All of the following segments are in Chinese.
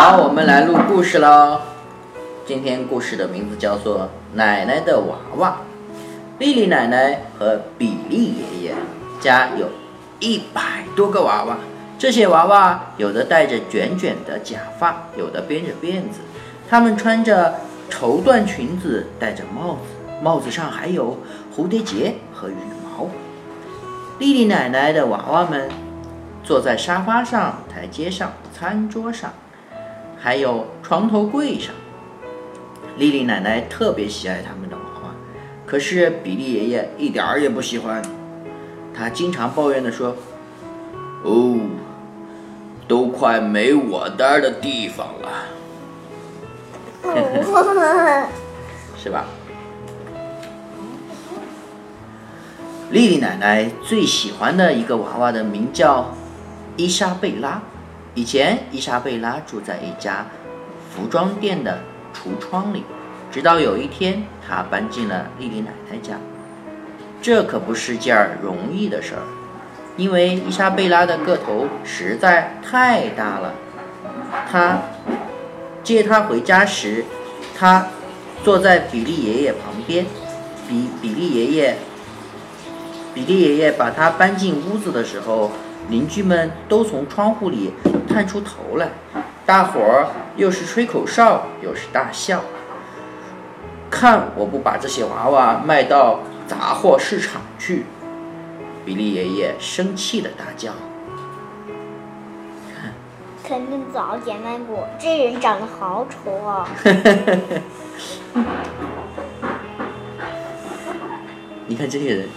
好，我们来录故事喽。今天故事的名字叫做《奶奶的娃娃》。丽丽奶奶和比利爷爷家有一百多个娃娃，这些娃娃有的戴着卷卷的假发，有的编着辫子，他们穿着绸缎裙子，戴着帽子，帽子上还有蝴蝶结和羽毛。丽丽奶奶的娃娃们坐在沙发上、台阶上、餐桌上，还有床头柜上。丽丽奶奶特别喜爱他们的娃娃，可是比利爷爷一点儿也不喜欢。他经常抱怨地说：“哦，都快没我待的地方了，是吧？”丽丽奶奶最喜欢的一个娃娃的名叫伊莎贝拉。以前，伊莎贝拉住在一家服装店的橱窗里，直到有一天，她搬进了莉莉奶奶家。这可不是件容易的事儿，因为伊莎贝拉的个头实在太大了。她接她回家时，她坐在比利爷爷旁边，比比利爷爷。比利爷爷把他搬进屋子的时候，邻居们都从窗户里探出头来，大伙儿又是吹口哨，又是大笑。看我不把这些娃娃卖到杂货市场去！比利爷爷生气的大叫。肯定早点卖过，这人长得好丑啊！你看这些人。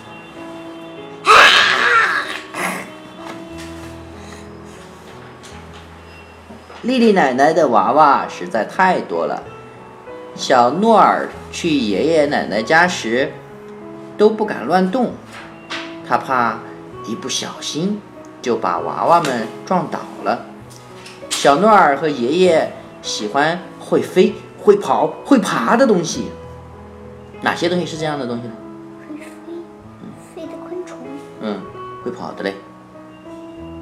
丽丽奶奶的娃娃实在太多了，小诺尔去爷爷奶奶家时都不敢乱动，他怕一不小心就把娃娃们撞倒了。小诺尔和爷爷喜欢会飞、会跑、会爬的东西。哪些东西是这样的东西呢？会飞，飞的昆虫。嗯，会跑的嘞。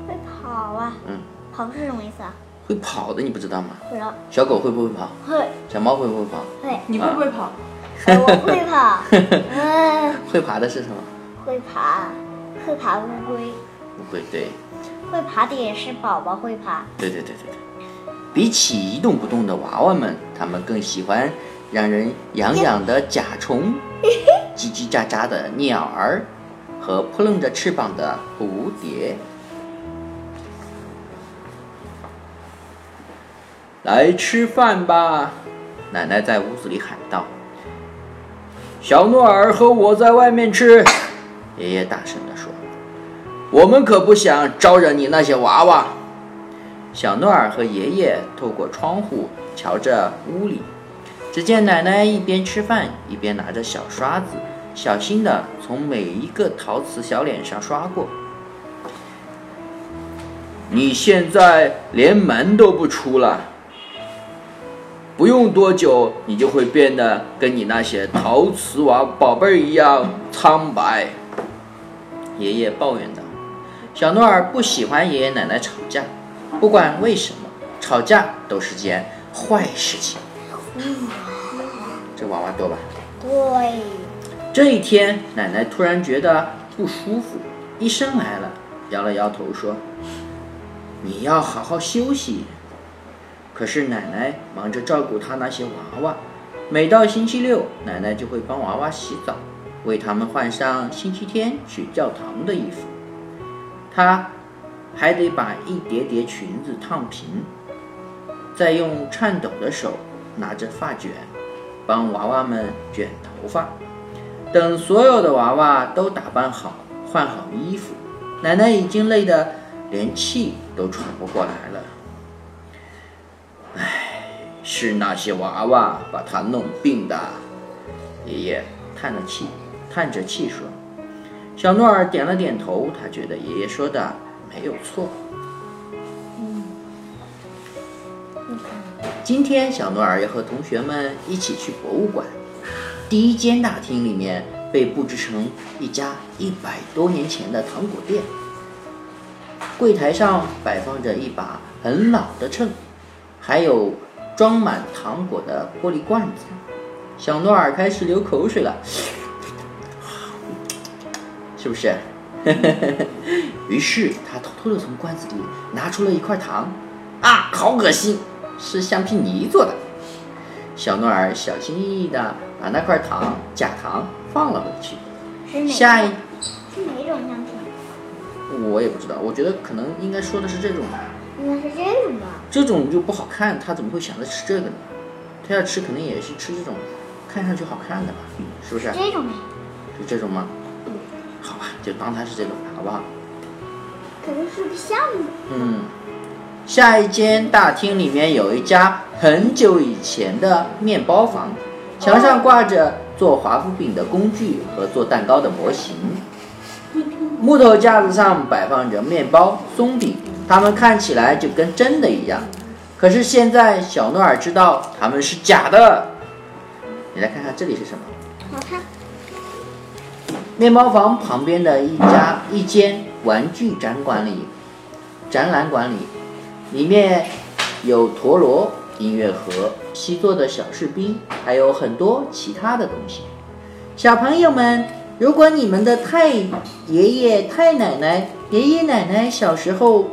会跑啊。嗯。跑是什么意思啊？会跑的你不知道吗？不知道。小狗会不会跑？会。小猫会不会跑？会。你会不会跑？我会跑。嗯。会爬的是什么？会爬，会爬乌龟。乌龟对。会爬的也是宝宝会爬。对对对对对。比起一动不动的娃娃们，他们更喜欢让人痒痒的甲虫、叽叽喳喳的鸟儿和扑棱着翅膀的蝴蝶。来吃饭吧，奶奶在屋子里喊道。小诺尔和我在外面吃，爷爷大声地说：“我们可不想招惹你那些娃娃。”小诺尔和爷爷透过窗户瞧着屋里，只见奶奶一边吃饭一边拿着小刷子，小心地从每一个陶瓷小脸上刷过。你现在连门都不出了。不用多久，你就会变得跟你那些陶瓷娃宝贝儿一样苍白。”爷爷抱怨道。小诺尔不喜欢爷爷奶奶吵架，不管为什么，吵架都是件坏事情。这娃娃多吧？对。这一天，奶奶突然觉得不舒服，医生来了，摇了摇头说：“你要好好休息。”可是奶奶忙着照顾她那些娃娃，每到星期六，奶奶就会帮娃娃洗澡，为他们换上星期天去教堂的衣服。她还得把一叠叠裙子烫平，再用颤抖的手拿着发卷，帮娃娃们卷头发。等所有的娃娃都打扮好、换好衣服，奶奶已经累得连气都喘不过来了。是那些娃娃把他弄病的，爷爷叹了气，叹着气说：“小诺儿点了点头，他觉得爷爷说的没有错。”嗯，今天小诺尔要和同学们一起去博物馆。第一间大厅里面被布置成一家一百多年前的糖果店，柜台上摆放着一把很老的秤。还有装满糖果的玻璃罐子。小诺尔开始流口水了，是不是？于是他偷偷的从罐子里拿出了一块糖，啊，好恶心，是橡皮泥做的。小诺尔小心翼翼的把那块糖假糖放了回去。是哪下一，是哪种橡皮？我也不知道，我觉得可能应该说的是这种吧。这种吧？这种就不好看，他怎么会想着吃这个呢？他要吃肯定也是吃这种看上去好看的吧，是不是？这种呗，就这种吗？好吧，就当它是这种吧，好不好？可能是个项目。嗯，下一间大厅里面有一家很久以前的面包房，墙上挂着做华夫饼的工具和做蛋糕的模型。木头架子上摆放着面包、松饼，它们看起来就跟真的一样。可是现在小诺尔知道它们是假的。你来看看这里是什么？好看，面包房旁边的一家一间玩具展馆里，展览馆里，里面有陀螺、音乐盒、七座的小士兵，还有很多其他的东西。小朋友们，如果你们的太爷爷、太奶奶、爷爷奶奶小时候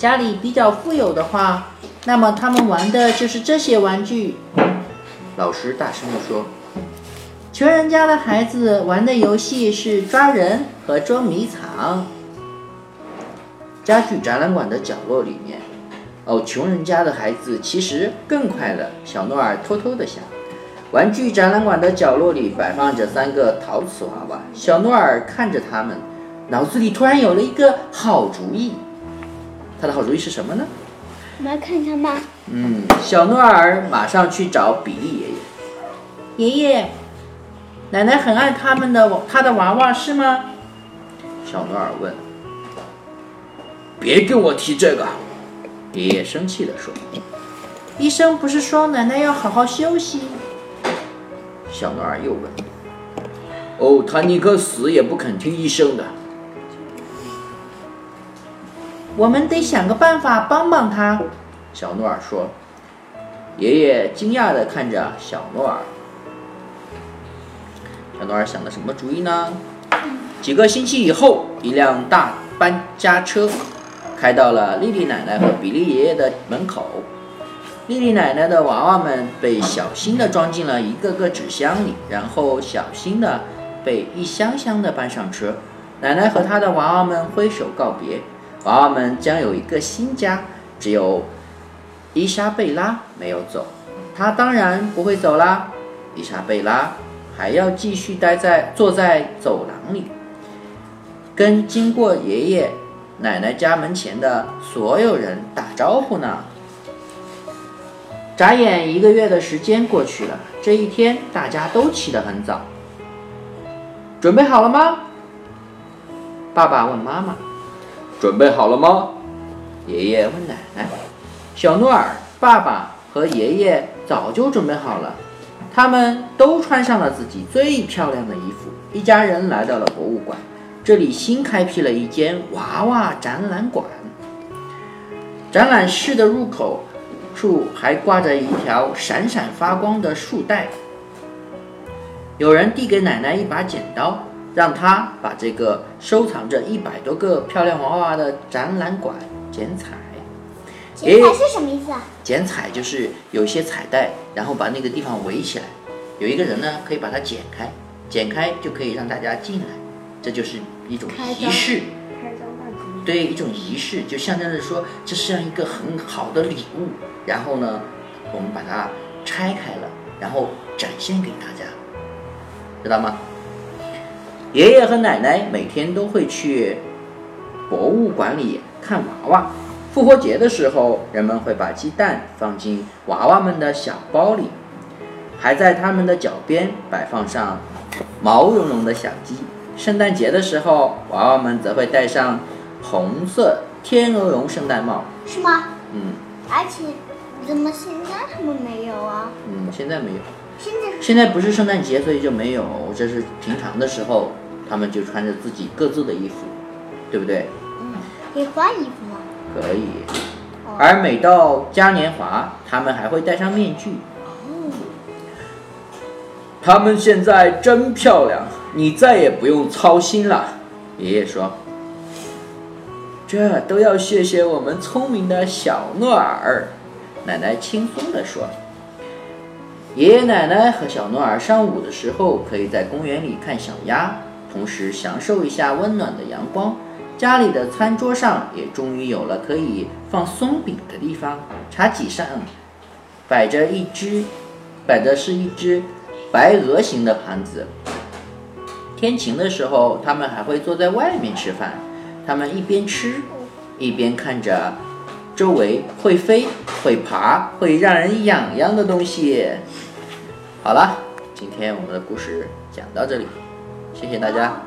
家里比较富有的话，那么他们玩的就是这些玩具。老师大声地说。穷人家的孩子玩的游戏是抓人和捉迷藏。家具展览馆的角落里面，哦，穷人家的孩子其实更快乐。小诺尔偷偷的想。玩具展览馆的角落里摆放着三个陶瓷娃娃。小诺尔看着他们，脑子里突然有了一个好主意。他的好主意是什么呢？我们来看看吧。嗯，小诺尔马上去找比利爷爷。爷爷，奶奶很爱他们的他的娃娃是吗？小诺尔问。别跟我提这个，爷爷生气地说。医生不是说奶奶要好好休息？小诺尔又问。哦，他宁可死也不肯听医生的。我们得想个办法帮帮他。小诺尔说。爷爷惊讶地看着小诺尔。小诺尔想的什么主意呢？几个星期以后，一辆大搬家车开到了莉莉奶奶和比利爷爷的门口。莉莉奶奶的娃娃们被小心地装进了一个个纸箱里，然后小心地被一箱箱地搬上车。奶奶和她的娃娃们挥手告别，娃娃们将有一个新家。只有伊莎贝拉没有走，她当然不会走啦。伊莎贝拉还要继续待在坐在走廊里，跟经过爷爷奶奶家门前的所有人打招呼呢。眨眼一个月的时间过去了，这一天大家都起得很早。准备好了吗？爸爸问妈妈。准备好了吗？爷爷问奶奶。小诺尔、爸爸和爷爷早就准备好了，他们都穿上了自己最漂亮的衣服。一家人来到了博物馆，这里新开辟了一间娃娃展览馆。展览室的入口处还挂着一条闪闪发光的束带。有人递给奶奶一把剪刀，让他把这个收藏着一百多个漂亮娃娃的展览馆剪彩。剪彩是什么意思啊？剪彩就是有一些彩带，然后把那个地方围起来，有一个人呢可以把它剪开，剪开就可以让大家进来，这就是一种仪式。对，一种仪式，就象征着说这是样一个很好的礼物，然后呢，我们把它拆开了，然后展现给大家，知道吗？爷爷和奶奶每天都会去博物馆里看娃娃。复活节的时候，人们会把鸡蛋放进娃娃们的小包里，还在他们的脚边摆放上毛茸茸的小鸡。圣诞节的时候，娃娃们则会戴上红色天鹅绒圣诞帽。是吗？嗯而且怎么现在他们没有啊？嗯，现在没有，现在现在不是圣诞节，所以就没有。这是平常的时候，他们就穿着自己各自的衣服，对不对？嗯可以换衣服吗？可以。哦，而每到嘉年华，他们还会戴上面具。他们现在真漂亮，你再也不用操心了。爷爷说：“这都要谢谢我们聪明的小诺尔。”奶奶轻松地说：“爷爷奶奶和小诺尔上午的时候可以在公园里看小鸭，同时享受一下温暖的阳光。家里的餐桌上也终于有了可以放松饼的地方。茶几上摆着一只，摆的是一只。”白鹅形的盘子。天晴的时候，他们还会坐在外面吃饭。他们一边吃，一边看着周围会飞、会爬、会让人痒痒的东西。好了，今天我们的故事讲到这里，谢谢大家。